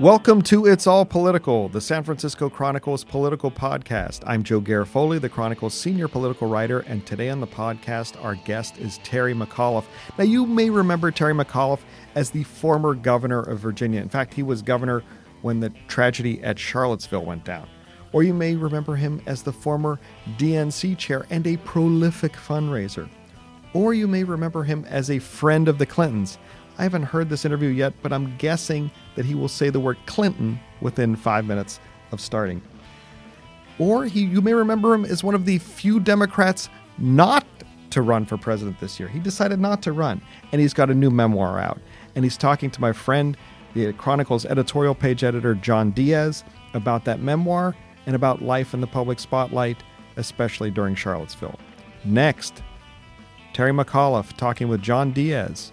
Welcome to It's All Political, the San Francisco Chronicle's political podcast. I'm Joe Garofoli, the Chronicle's senior political writer, and today on the podcast, our guest is Terry McAuliffe. Now, you may remember Terry McAuliffe as the former governor of Virginia. In fact, he was governor when the tragedy at Charlottesville went down. Or you may remember him as the former DNC chair and a prolific fundraiser. Or you may remember him as a friend of the Clintons. I haven't heard this interview yet, but I'm guessing that he will say the word Clinton within five minutes of starting. Or he, you may remember him as one of the few Democrats not to run for president this year. He decided not to run, and he's got a new memoir out. And he's talking to my friend, the Chronicle's editorial page editor, John Diaz, about that memoir and about life in the public spotlight, especially during Charlottesville. Next, Terry McAuliffe talking with John Diaz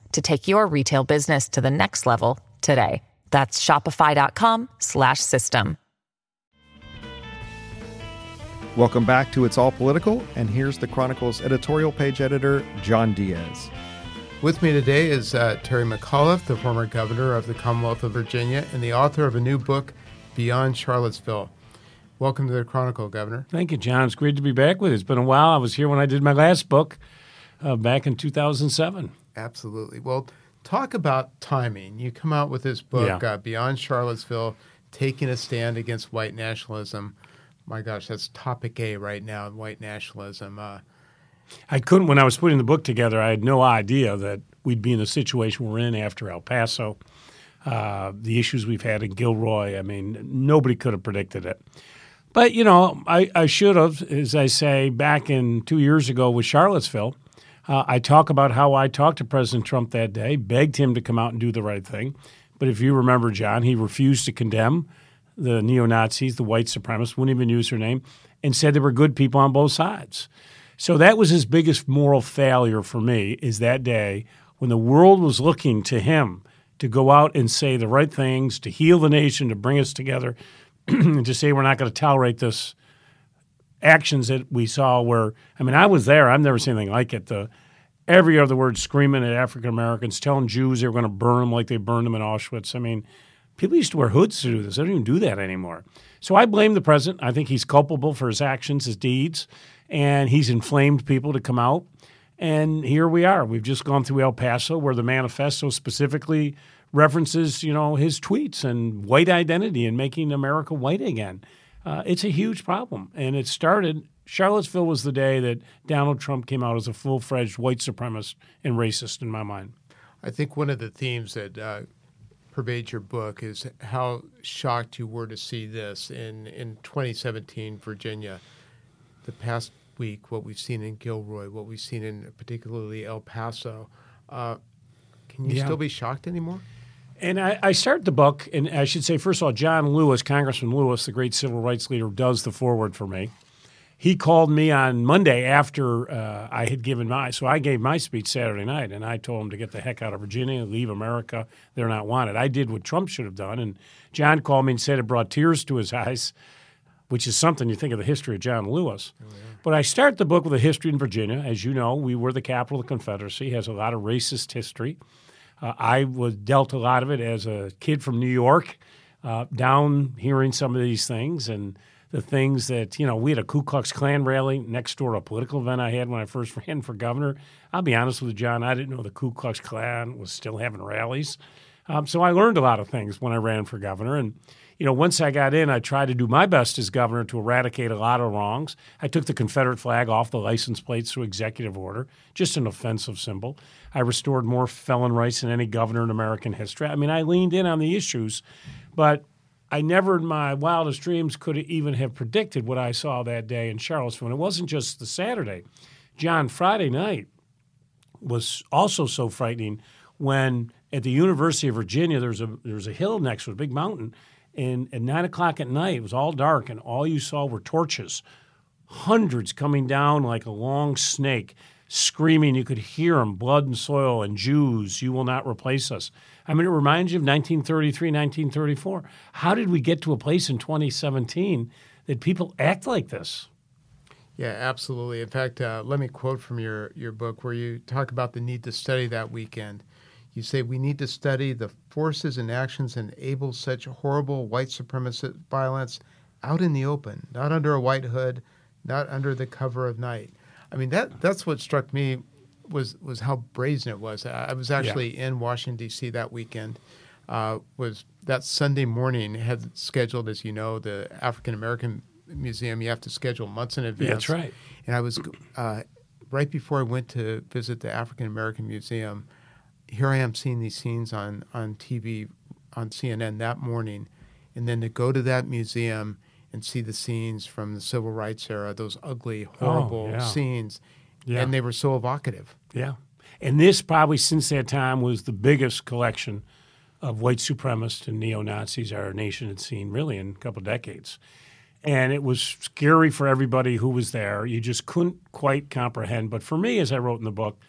to take your retail business to the next level today. That's shopify.com slash system. Welcome back to It's All Political, and here's the Chronicle's editorial page editor, John Diaz. With me today is uh, Terry McAuliffe, the former governor of the Commonwealth of Virginia and the author of a new book, Beyond Charlottesville. Welcome to the Chronicle, Governor. Thank you, John. It's great to be back with you. It's been a while. I was here when I did my last book uh, back in 2007. Absolutely. Well, talk about timing. You come out with this book, Yeah. uh, Beyond Charlottesville, taking a stand against white nationalism. My gosh, that's topic A right now, white nationalism. Uh, I couldn't, when I was putting the book together, I had no idea that we'd be in the situation we're in after El Paso, uh, the issues we've had in Gilroy. I mean, nobody could have predicted it. But, you know, I, I should have, as I say, back in two years ago with Charlottesville. Uh, I talk about how I talked to President Trump that day, begged him to come out and do the right thing. But if you remember, John, he refused to condemn the neo Nazis, the white supremacists, wouldn't even use their name, and said there were good people on both sides. So that was his biggest moral failure for me is that day when the world was looking to him to go out and say the right things, to heal the nation, to bring us together, and to say we're not going to tolerate this actions that we saw where I mean I was there I've never seen anything like it the every other word screaming at African Americans telling Jews they were going to burn them like they burned them in Auschwitz. I mean people used to wear hoods to do this. They don't even do that anymore. So I blame the president. I think he's culpable for his actions his deeds and he's inflamed people to come out. And here we are. We've just gone through El Paso where the manifesto specifically references you know his tweets and white identity and making America white again. Uh, it's a huge problem. And it started, Charlottesville was the day that Donald Trump came out as a full fledged white supremacist and racist in my mind. I think one of the themes that uh, pervades your book is how shocked you were to see this in, in 2017 Virginia. The past week, what we've seen in Gilroy, what we've seen in particularly El Paso. Uh, can you Yeah. still be shocked anymore? And I, I start the book, and I should say, first of all, John Lewis, Congressman Lewis, the great civil rights leader, does the foreword for me. He called me on Monday after uh, I had given my, so I gave my speech Saturday night, and I told him to get the heck out of Virginia, leave America. They're not wanted. I did what Trump should have done, and John called me and said it brought tears to his eyes, which is something you think of the history of John Lewis. But I start the book with a history in Virginia. As you know, we were the capital of the Confederacy, has a lot of racist history. Uh, I was dealt a lot of it as a kid from New York, uh, down hearing some of these things and the things that, you know, we had a Ku Klux Klan rally next door to a political event I had when I first ran for governor. I'll be honest with you, John, I didn't know the Ku Klux Klan was still having rallies. Um, so I learned a lot of things when I ran for governor. And, you know, once I got in, I tried to do my best as governor to eradicate a lot of wrongs. I took the Confederate flag off the license plates through executive order, just an offensive symbol. I restored more felon rights than any governor in American history. I mean, I leaned in on the issues, but I never in my wildest dreams could even have predicted what I saw that day in Charlottesville. And it wasn't just the Saturday. John, Friday night was also so frightening when at the University of Virginia there's a there's a hill next to a big mountain, and at nine o'clock at night it was all dark and all you saw were torches, hundreds coming down like a long snake, screaming. You could hear them, blood and soil and Jews. You will not replace us. I mean, it reminds you of 1933, 1934. How did we get to a place in 2017 that people act like this? Yeah, absolutely. In fact, uh, let me quote from your, your book where you talk about the need to study that weekend. You say, We need to study the forces and actions that enable such horrible white supremacist violence out in the open, not under a white hood, not under the cover of night. I mean, that that's what struck me was was how brazen it was. I was actually yeah. in Washington D.C. that weekend. Uh, was that Sunday morning had scheduled, as you know, the African American Museum. You have to schedule months in advance. Yeah, that's right. And I was uh, right before I went to visit the African American Museum here I am seeing these scenes on, on TV on CNN that morning, and then to go to that museum and see the scenes from the civil rights era, those ugly, oh, horrible oh, yeah. scenes, yeah. and they were so evocative. Yeah, and this probably since that time was the biggest collection of white supremacists and neo Nazis our nation had seen really in a couple decades. And it was scary for everybody who was there. You just couldn't quite comprehend. But for me, as I wrote in the book,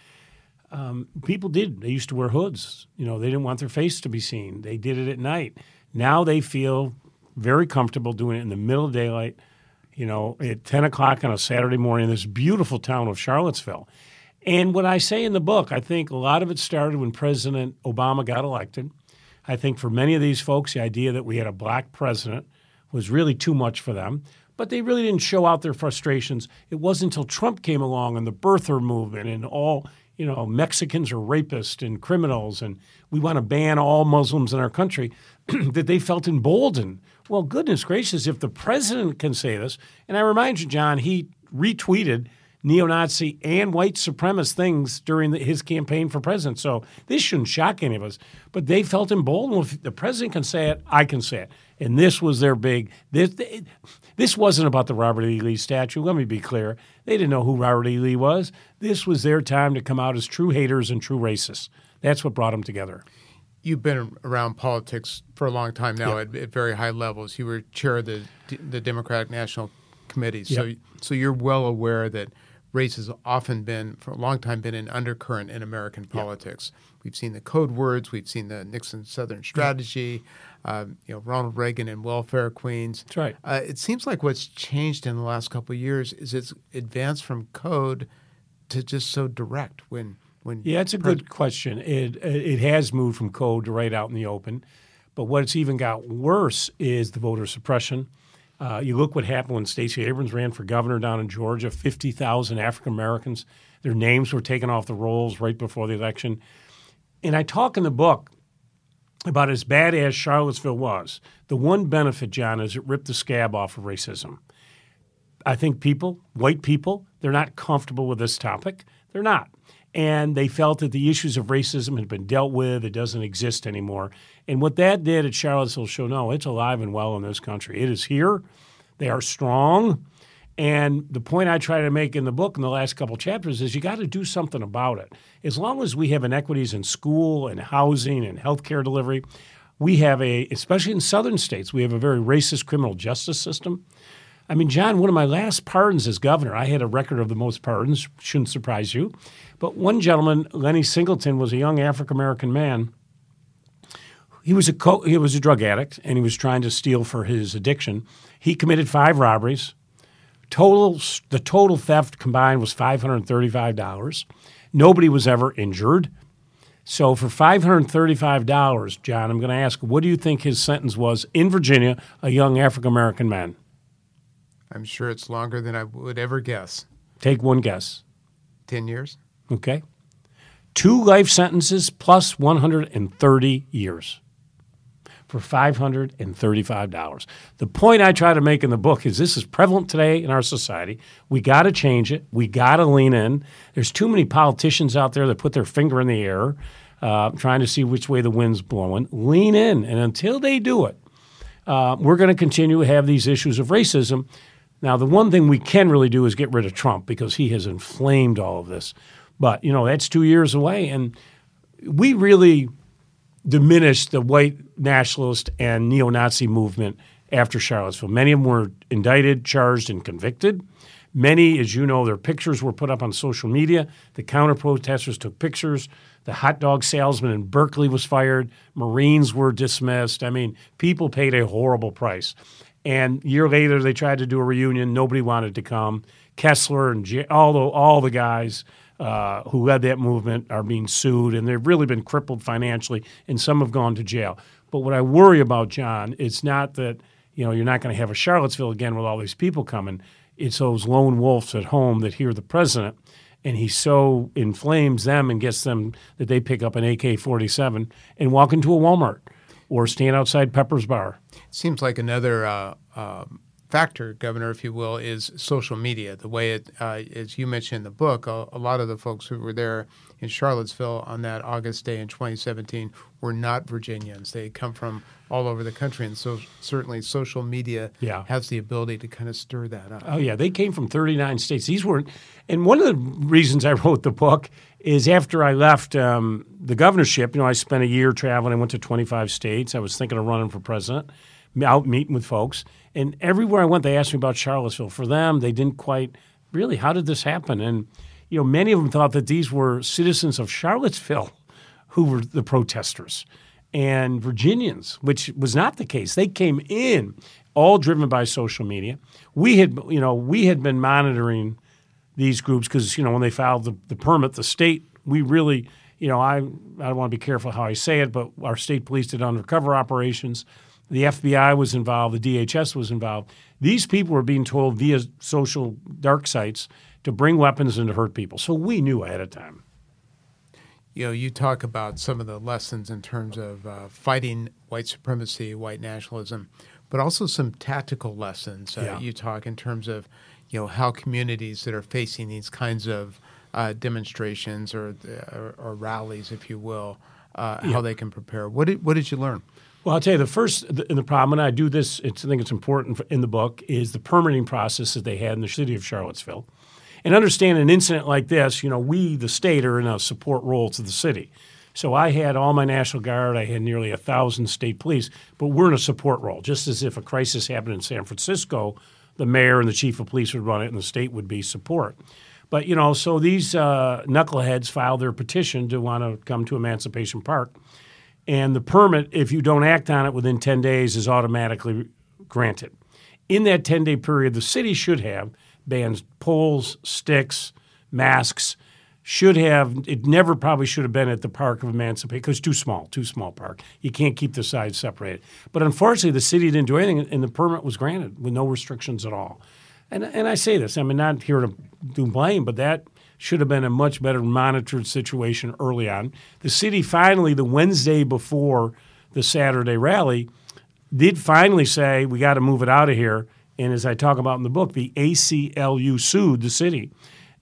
um, people did. They used to wear hoods. You know, they didn't want their face to be seen. They did it at night. Now they feel very comfortable doing it in the middle of daylight. You know, at ten o'clock on a Saturday morning in this beautiful town of Charlottesville. And what I say in the book, I think a lot of it started when President Obama got elected. I think for many of these folks, the idea that we had a black president was really too much for them but they really didn't show out their frustrations. It wasn't until Trump came along and the birther movement and all you know, Mexicans are rapists and criminals, and we want to ban all Muslims in our country, that they felt emboldened. Well, goodness gracious, if the president can say this, and I remind you, John, he retweeted neo Nazi and white supremacist things during the, his campaign for president. So this shouldn't shock any of us. But they felt emboldened. Well, if the president can say it, I can say it. And this was their big. This, this wasn't about the Robert E. Lee statue. Let me be clear. They didn't know who Robert E. Lee was. This was their time to come out as true haters and true racists. That's what brought them together. You've been around politics for a long time now at, at, very high levels. You were chair of the the Democratic National Committee, so yep. so you're well aware that race has often been, for a long time, been an undercurrent in American politics. We've seen the code words, we've seen the Nixon Southern Strategy, um, you know, Ronald Reagan and welfare queens. That's right. Uh, it seems like what's changed in the last couple of years is it's advanced from code to just so direct. When when yeah, it's a pres- good question. It it has moved from code to right out in the open, but what's even got worse is the voter suppression uh, you look what happened when Stacey Abrams ran for governor down in Georgia. Fifty thousand African Americans, their names were taken off the rolls right before the election. And I talk in the book about as bad as Charlottesville was. The one benefit, John, is it ripped the scab off of racism. I think people, white people, they're not comfortable with this topic. They're not and they felt that the issues of racism had been dealt with. It doesn't exist anymore. And what that did at Charlottesville show, no, it's alive and well in this country. It is here. They are strong. And the point I try to make in the book in the last couple chapters is you got to do something about it. As long as we have inequities in school and housing and healthcare delivery, we have a, especially in southern states, we have a very racist criminal justice system. I mean, John, one of my last pardons as governor, I had a record of the most pardons, shouldn't surprise you. But one gentleman, Lenny Singleton, was a young African American man. He was a co- he was a drug addict and he was trying to steal for his addiction. He committed five robberies. Total the total theft combined was five hundred thirty five dollars. Nobody was ever injured. So for five hundred thirty five dollars, John, I'm going to ask, what do you think his sentence was in Virginia? A young African American man. I'm sure it's longer than I would ever guess. Take one guess. Ten years. Okay. two life sentences plus 130 years for $535. The point I try to make in the book is this is prevalent today in our society. We got to change it. We got to lean in. There's too many politicians out there that put their finger in the air uh, trying to see which way the wind's blowing. Lean in. And until they do it, uh, we're going to continue to have these issues of racism. Now, the one thing we can really do is get rid of Trump because he has inflamed all of this. But, you know, that's two years away. And we really diminished the white nationalist and neo Nazi movement after Charlottesville. Many of them were indicted, charged, and convicted. Many, as you know, their pictures were put up on social media. The counter protesters took pictures. The hot dog salesman in Berkeley was fired. Marines were dismissed. I mean, people paid a horrible price. And year later, they tried to do a reunion. Nobody wanted to come. Kessler and all the, all the guys uh, who led that movement are being sued, and they've really been crippled financially, and some have gone to jail. But what I worry about, John, it's not that you know you're not going to have a Charlottesville again with all these people coming. It's those lone wolves at home that hear the president, and he so inflames them and gets them that they pick up an AK-47 and walk into a Walmart or stand outside Pepper's Bar. It seems like another. Uh, um factor, Governor, if you will, is social media. The way it, uh, as you mentioned in the book, a, a, lot of the folks who were there in Charlottesville on that August day in 2017 were not Virginians. They come from all over the country, and so certainly social media yeah. has the ability to kind of stir that up. Oh yeah, they came from 39 states. These weren't, and one of the reasons I wrote the book is after I left um, the governorship. You know, I spent a year traveling. I went to 25 states. I was thinking of running for president, out meeting with folks and everywhere I went, they asked me about Charlottesville. For them, they didn't quite really. How did this happen? And you know, many of them thought that these were citizens of Charlottesville who were the protesters and Virginians, which was not the case. They came in all driven by social media. We had, you know, we had been monitoring these groups because, you know, when they filed the, the permit, the state, we really, you know, I, I don't want to be careful how I say it, but our state police did undercover operations. The FBI was involved, the DHS was involved. These people were being told via social dark sites to bring weapons and to hurt people. So we knew ahead of time. You know, you talk about some of the lessons in terms of uh, fighting white supremacy, white nationalism, but also some tactical lessons. Uh, yeah. You talk in terms of, you know, how communities that are facing these kinds of uh, demonstrations or, or, or, rallies, if you will, uh, yeah. how they can prepare. What did, what did you learn? Well, I'll tell you the first the, the problem, and I do this. I think it's important in the book is the permitting process that they had in the city of Charlottesville, and understand an incident like this. You know, we the state are in a support role to the city. So I had all my National Guard. I had nearly a thousand state police, but we're in a support role, just as if a crisis happened in San Francisco, the mayor and the chief of police would run it, and the state would be support. But you know, so these uh, knuckleheads filed their petition to want to come to Emancipation Park and the permit, if you don't act on it within 10 days, is automatically granted. In that 10 day period, the city should have banned poles, sticks, masks, should have, it never probably should have been at the Park of Emancipation because too small, too small park. You can't keep the sides separated. But unfortunately, the city didn't do anything and the permit was granted with no restrictions at all. And, and I say this, I mean, not here to do blame, but that should have been a much better monitored situation early on. The city finally, the Wednesday before the Saturday rally, did finally say, we got to move it out of here. And as I talk about in the book, the ACLU sued the city.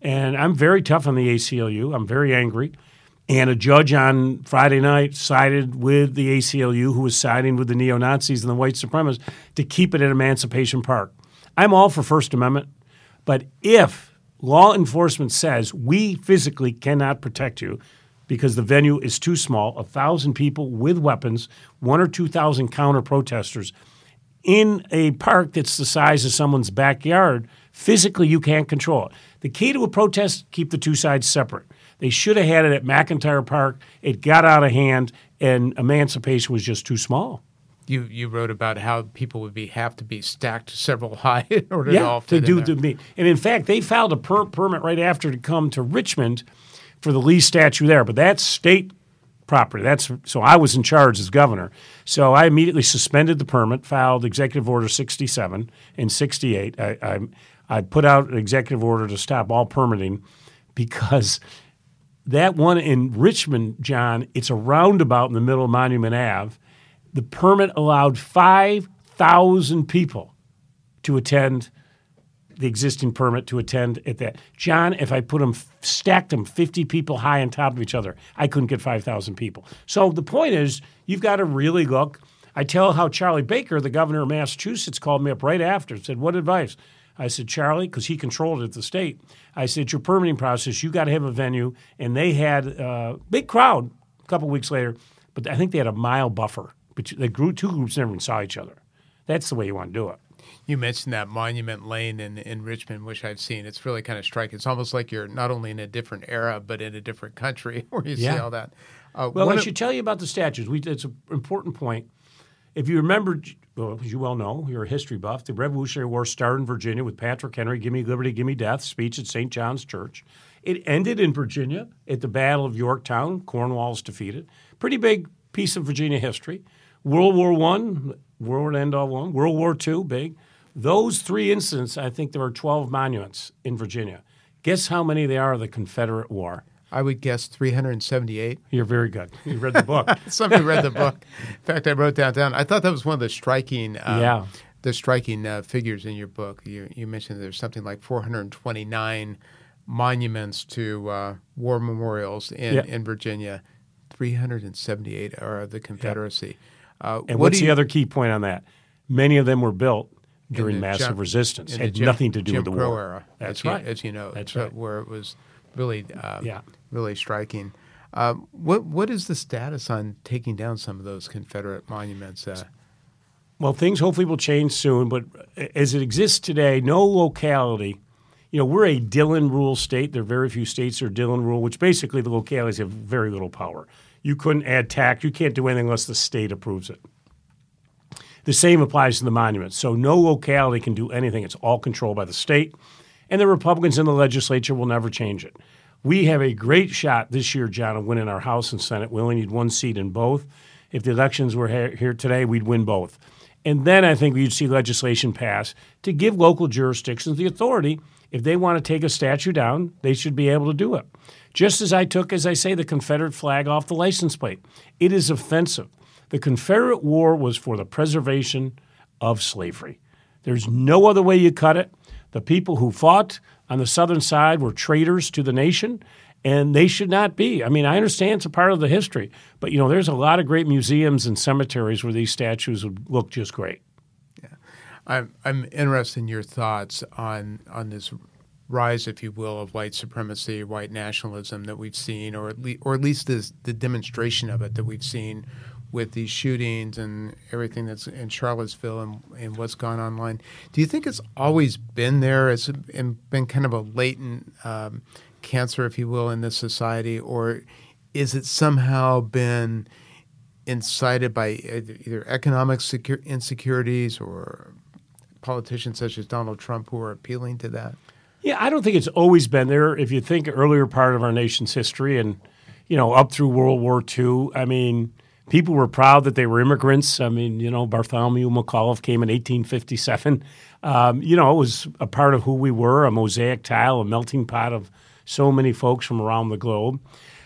And I'm very tough on the ACLU. I'm very angry. And a judge on Friday night sided with the ACLU, who was siding with the neo Nazis and the white supremacists, to keep it at Emancipation Park. I'm all for First Amendment, but if law enforcement says we physically cannot protect you because the venue is too small, a thousand people with weapons, one or two thousand counter protesters in a park that's the size of someone's backyard, physically you can't control it. The key to a protest, keep the two sides separate. They should have had it at McIntire Park. It got out of hand, and emancipation was just too small you you wrote about how people would be have to be stacked several high in order yeah, to all to do the meet. And in fact, they filed a per- permit right after to come to Richmond for the Lee statue there, but that's state property. That's so I was in charge as governor. So I immediately suspended the permit, filed Executive Order 67 and 68. I, I, I put out an executive order to stop all permitting because that one in Richmond, John, it's a roundabout in the middle of Monument Ave. The permit allowed 5,000 people to attend the existing permit to attend at that. John, if I put them, stacked them 50 people high on top of each other, I couldn't get 5,000 people. So the point is, you've got to really look. I tell how Charlie Baker, the governor of Massachusetts, called me up right after and said, What advice? I said, Charlie, because he controlled it at the state. I said, your permitting process, you got to have a venue. And they had a big crowd a couple weeks later, but I think they had a mile buffer. But they grew two groups never even saw each other. That's the way you want to do it. You mentioned that Monument Lane in, in Richmond, which I've seen. It's really kind of striking. It's almost like you're not only in a different era, but in a different country where you Yeah. see all that. Uh, Well, I should tell you about the statues. We, it's an important point. If you remember, well, as you well know, you're a history buff. The Revolutionary War started in Virginia with Patrick Henry, "Give me liberty, give me death" speech at St. John's Church. It ended in Virginia at the Battle of Yorktown. Cornwallis defeated. Pretty big piece of Virginia history. World War One, World End All One. World War Two, big. Those three incidents, I think there are 12 monuments in Virginia. Guess how many they are of the Confederate War? I would guess 378. You're very good. You read the book. Somebody read the book. In fact, I wrote that down. I thought that was one of the striking, uh, Yeah. the striking uh, figures in your book. You, you mentioned there's something like 429 monuments to uh, war memorials in, Yeah. in Virginia. 378 are of the Confederacy. Uh, And what what's do the other key point on that? Many of them were built during massive Jim- resistance. Had Jim- nothing to do Jim with the Crow war. era. That's as you- right. as you know, That's right. where it was really, uh, Yeah. really striking. Um, what what is the status on taking down some of those Confederate monuments? Uh, Well, things hopefully will change soon, but as it exists today, no locality. You know, we're a Dillon rule state. There are very few states that are Dillon rule, which basically the localities have very little power. You couldn't add tax. You can't do anything unless the state approves it. The same applies to the monuments. So no locality can do anything. It's all controlled by the state. And the Republicans in the legislature will never change it. We have a great shot this year, John, of winning our House and Senate. We only need one seat in both. If the elections were here today, we'd win both. And then I think we'd see legislation pass to give local jurisdictions the authority. If they want to take a statue down, they should be able to do it. Just as I took, as I say, the Confederate flag off the license plate. It is offensive. The Confederate War was for the preservation of slavery. There's no other way you cut it. The people who fought on the Southern side were traitors to the nation, and they should not be. I mean, I understand it's a part of the history, but you know, there's a lot of great museums and cemeteries where these statues would look just great. I'm I'm interested in your thoughts on on this rise, if you will, of white supremacy, white nationalism that we've seen, or at least or at least this, the demonstration of it that we've seen with these shootings and everything that's in Charlottesville and, and what's gone online. Do you think it's always been there? It's been kind of a latent um, cancer, if you will, in this society, or is it somehow been incited by either economic secur- insecurities or politicians such as Donald Trump who are appealing to that? Yeah, I don't think it's always been there. If you think earlier part of our nation's history and, you know, up through World War II, I mean, people were proud that they were immigrants. I mean, you know, Bartholomew McAuliffe came in 1857. Um, you know, it was a part of who we were, a mosaic tile, a melting pot of so many folks from around the globe.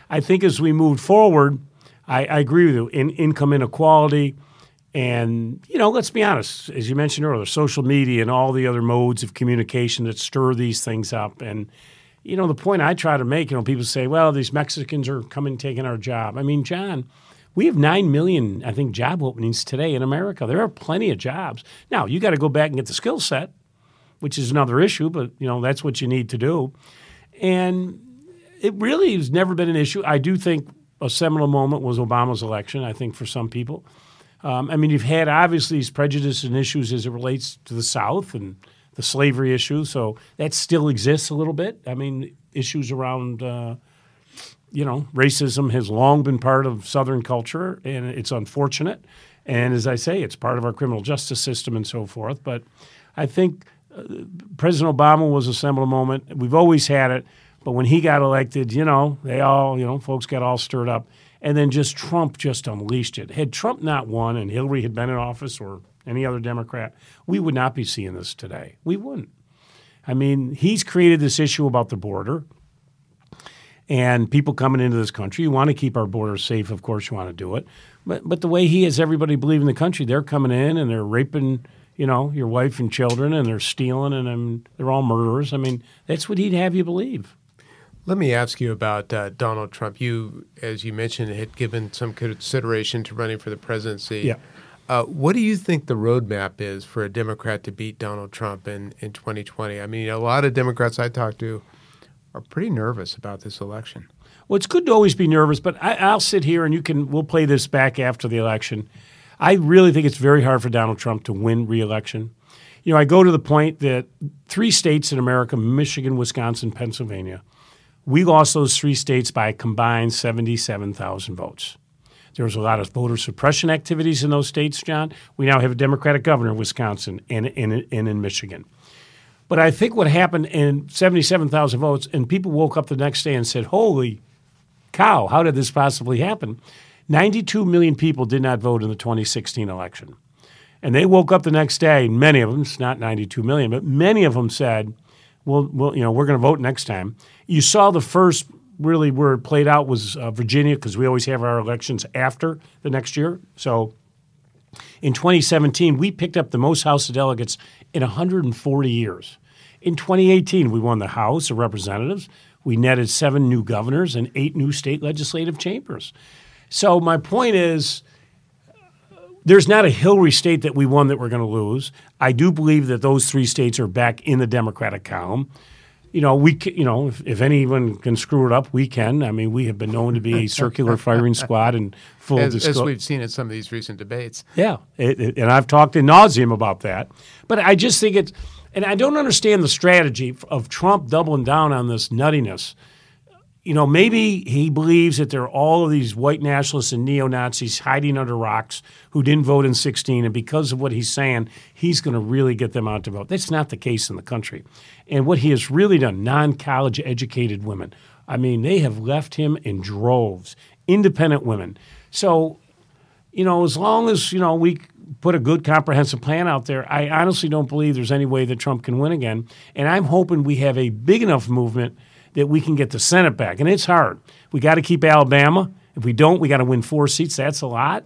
I think as we moved forward, I, I agree with you, in income inequality, and, you know, let's be honest, as you mentioned earlier, social media and all the other modes of communication that stir these things up. And, you know, the point I try to make, you know, people say, well, these Mexicans are coming taking our job. I mean, John, we have 9 million, I think, job openings today in America. There are plenty of jobs. Now, you got to go back and get the skill set, which is another issue, but, you know, that's what you need to do. And it really has never been an issue. I do think a seminal moment was Obama's election, I think, for some people. Um, I mean, you've had obviously these prejudices and issues as it relates to the South and the slavery issue, so that still exists a little bit. I mean, issues around, uh, you know, racism has long been part of Southern culture, and it's unfortunate. And as I say, it's part of our criminal justice system and so forth. But I think uh, President Obama was a seminal moment. We've always had it, but when he got elected, you know, they all, you know, folks got all stirred up and then just Trump just unleashed it. Had Trump not won and Hillary had been in office or any other Democrat, we would not be seeing this today. We wouldn't. I mean, he's created this issue about the border. and people coming into this country. You want to keep our borders safe, of course, you want to do it. But but the way he has everybody believing the country, they're coming in and they're raping, you know, your wife and children, and they're stealing, and um, they're all murderers. I mean, that's what he'd have you believe. Let me ask you about uh, Donald Trump. You, as you mentioned, had given some consideration to running for the presidency. Yeah. Uh, what do you think the roadmap is for a Democrat to beat Donald Trump in, in 2020? I mean, a lot of Democrats I talk to are pretty nervous about this election. Well, it's good to always be nervous, but I, will sit here and you can. We'll play this back after the election. I really think it's very hard for Donald Trump to win re-election. You know, I go to the point that three states in America: Michigan, Wisconsin, Pennsylvania. We lost those three states by a combined seventy-seven thousand votes. There was a lot of voter suppression activities in those states, John. We now have a Democratic governor in Wisconsin and, and, and in Michigan. But I think what happened in 77,000 votes, and people woke up the next day and said, Holy cow, how did this possibly happen? 92 million people did not vote in the 2016 election. And they woke up the next day, many of them, it's not 92 million, but many of them said, well, well you know, we're going to vote next time. You saw the first really where it played out was uh, Virginia because we always have our elections after the next year. So in 2017, we picked up the most House of Delegates in 140 years. In 2018, we won the House of Representatives. We netted seven new governors and eight new state legislative chambers. So my point is, there's not a Hillary state that we won that we're going to lose. I do believe that those three states are back in the Democratic column you know, we you know, if, if, anyone can screw it up, we can. I mean, we have been known to be a circular firing squad and full as, disclosure. as we've seen in some of these recent debates. Yeah, it, it, and I've talked in nauseum about that. But I just think it's, and I don't understand the strategy of Trump doubling down on this nuttiness you know, maybe he believes that there are all of these white nationalists and neo Nazis hiding under rocks who didn't vote in 16, and because of what he's saying, he's going to really get them out to vote. That's not the case in the country. And what he has really done, non college educated women, I mean, they have left him in droves, independent women. So, you know, as long as, you know, we put a good comprehensive plan out there, I honestly don't believe there's any way that Trump can win again. And I'm hoping we have a big enough movement that we can get the Senate back. And it's hard. We got to keep Alabama. If we don't, we got to win four seats. That's a lot.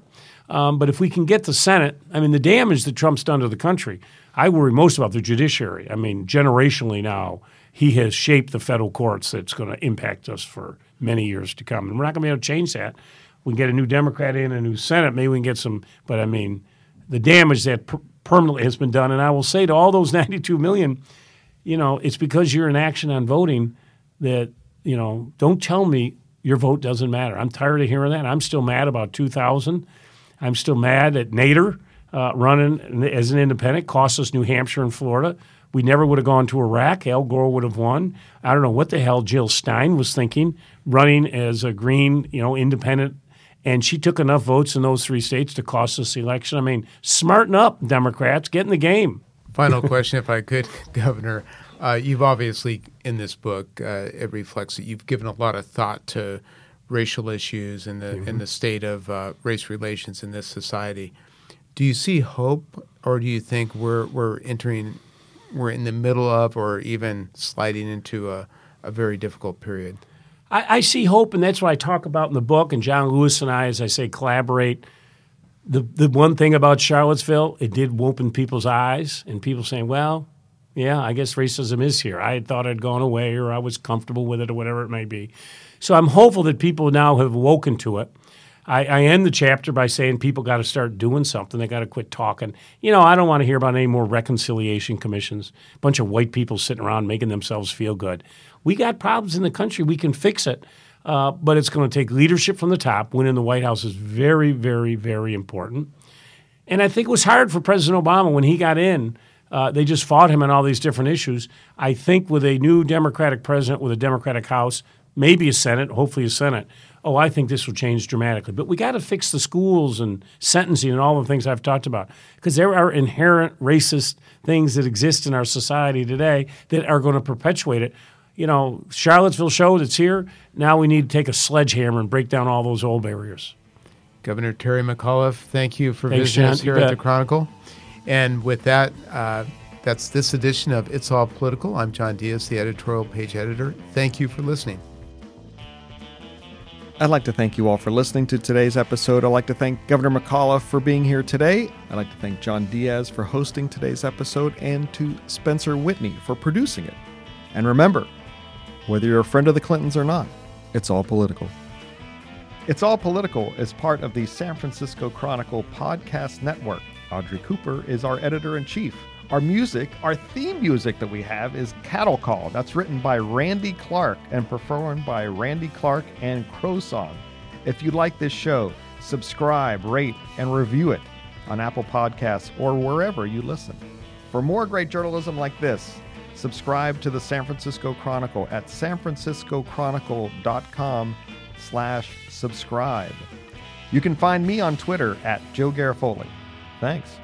Um, but if we can get the Senate, I mean, the damage that Trump's done to the country, I worry most about the judiciary. I mean, generationally now, he has shaped the federal courts that's going to impact us for many years to come. And we're not going to be able to change that. We can get a new Democrat in, a new Senate, maybe we can get some, but I mean, the damage that per- permanently has been done. And I will say to all those 92 million, you know, it's because you're in action on voting that, you know, don't tell me your vote doesn't matter. I'm tired of hearing that. I'm still mad about 2000. I'm still mad at Nader uh, running as an independent, cost us New Hampshire and Florida. We never would have gone to Iraq. Al Gore would have won. I don't know what the hell Jill Stein was thinking, running as a green, you know, independent, and she took enough votes in those three states to cost us the election. I mean, smarten up, Democrats, get in the game. Final question, if I could, Governor. Uh, you've obviously, in this book, uh, it reflects that you've given a lot of thought to racial issues and the mm-hmm. and the state of uh, race relations in this society. Do you see hope, or do you think we're we're entering, we're in the middle of, or even sliding into a, a very difficult period? I, I see hope, and that's what I talk about in the book. And John Lewis and I, as I say, collaborate. The the one thing about Charlottesville, it did open people's eyes, and people saying, "Well, yeah, I guess racism is here. I thought it had gone away or I was comfortable with it or whatever it may be. So I'm hopeful that people now have woken to it. I, I end the chapter by saying people got to start doing something. They got to quit talking. You know, I don't want to hear about any more reconciliation commissions, a bunch of white people sitting around making themselves feel good. We got problems in the country. We can fix it. Uh, but it's going to take leadership from the top. Winning the White House is very, very, very important. And I think it was hard for President Obama when he got in uh, they just fought him on all these different issues. I think with a new Democratic president, with a Democratic House, maybe a Senate, hopefully a Senate, oh, I think this will change dramatically. But we got to fix the schools and sentencing and all the things I've talked about because there are inherent racist things that exist in our society today that are going to perpetuate it. You know, Charlottesville showed it's here. Now we need to take a sledgehammer and break down all those old barriers. Governor Terry McAuliffe, thank you for Thanks, visiting us here at the Chronicle. And with that, uh, that's this edition of It's All Political. I'm John Diaz, the editorial page editor. Thank you for listening. I'd like to thank you all for listening to today's episode. I'd like to thank Governor McAuliffe for being here today. I'd like to thank John Diaz for hosting today's episode and to Spencer Whitney for producing it. And remember, whether you're a friend of the Clintons or not, it's all political. It's All Political is part of the San Francisco Chronicle podcast network. Audrey Cooper is our editor in chief. Our music, our theme music that we have is Cattle Call. That's written by Randy Clark and performed by Randy Clark and Crow Song. If you like this show, subscribe, rate, and review it on Apple Podcasts or wherever you listen. For more great journalism like this, subscribe to the San Francisco Chronicle at sanfranciscochronicle.com slash subscribe. You can find me on Twitter at Joe Garofoli. Thanks.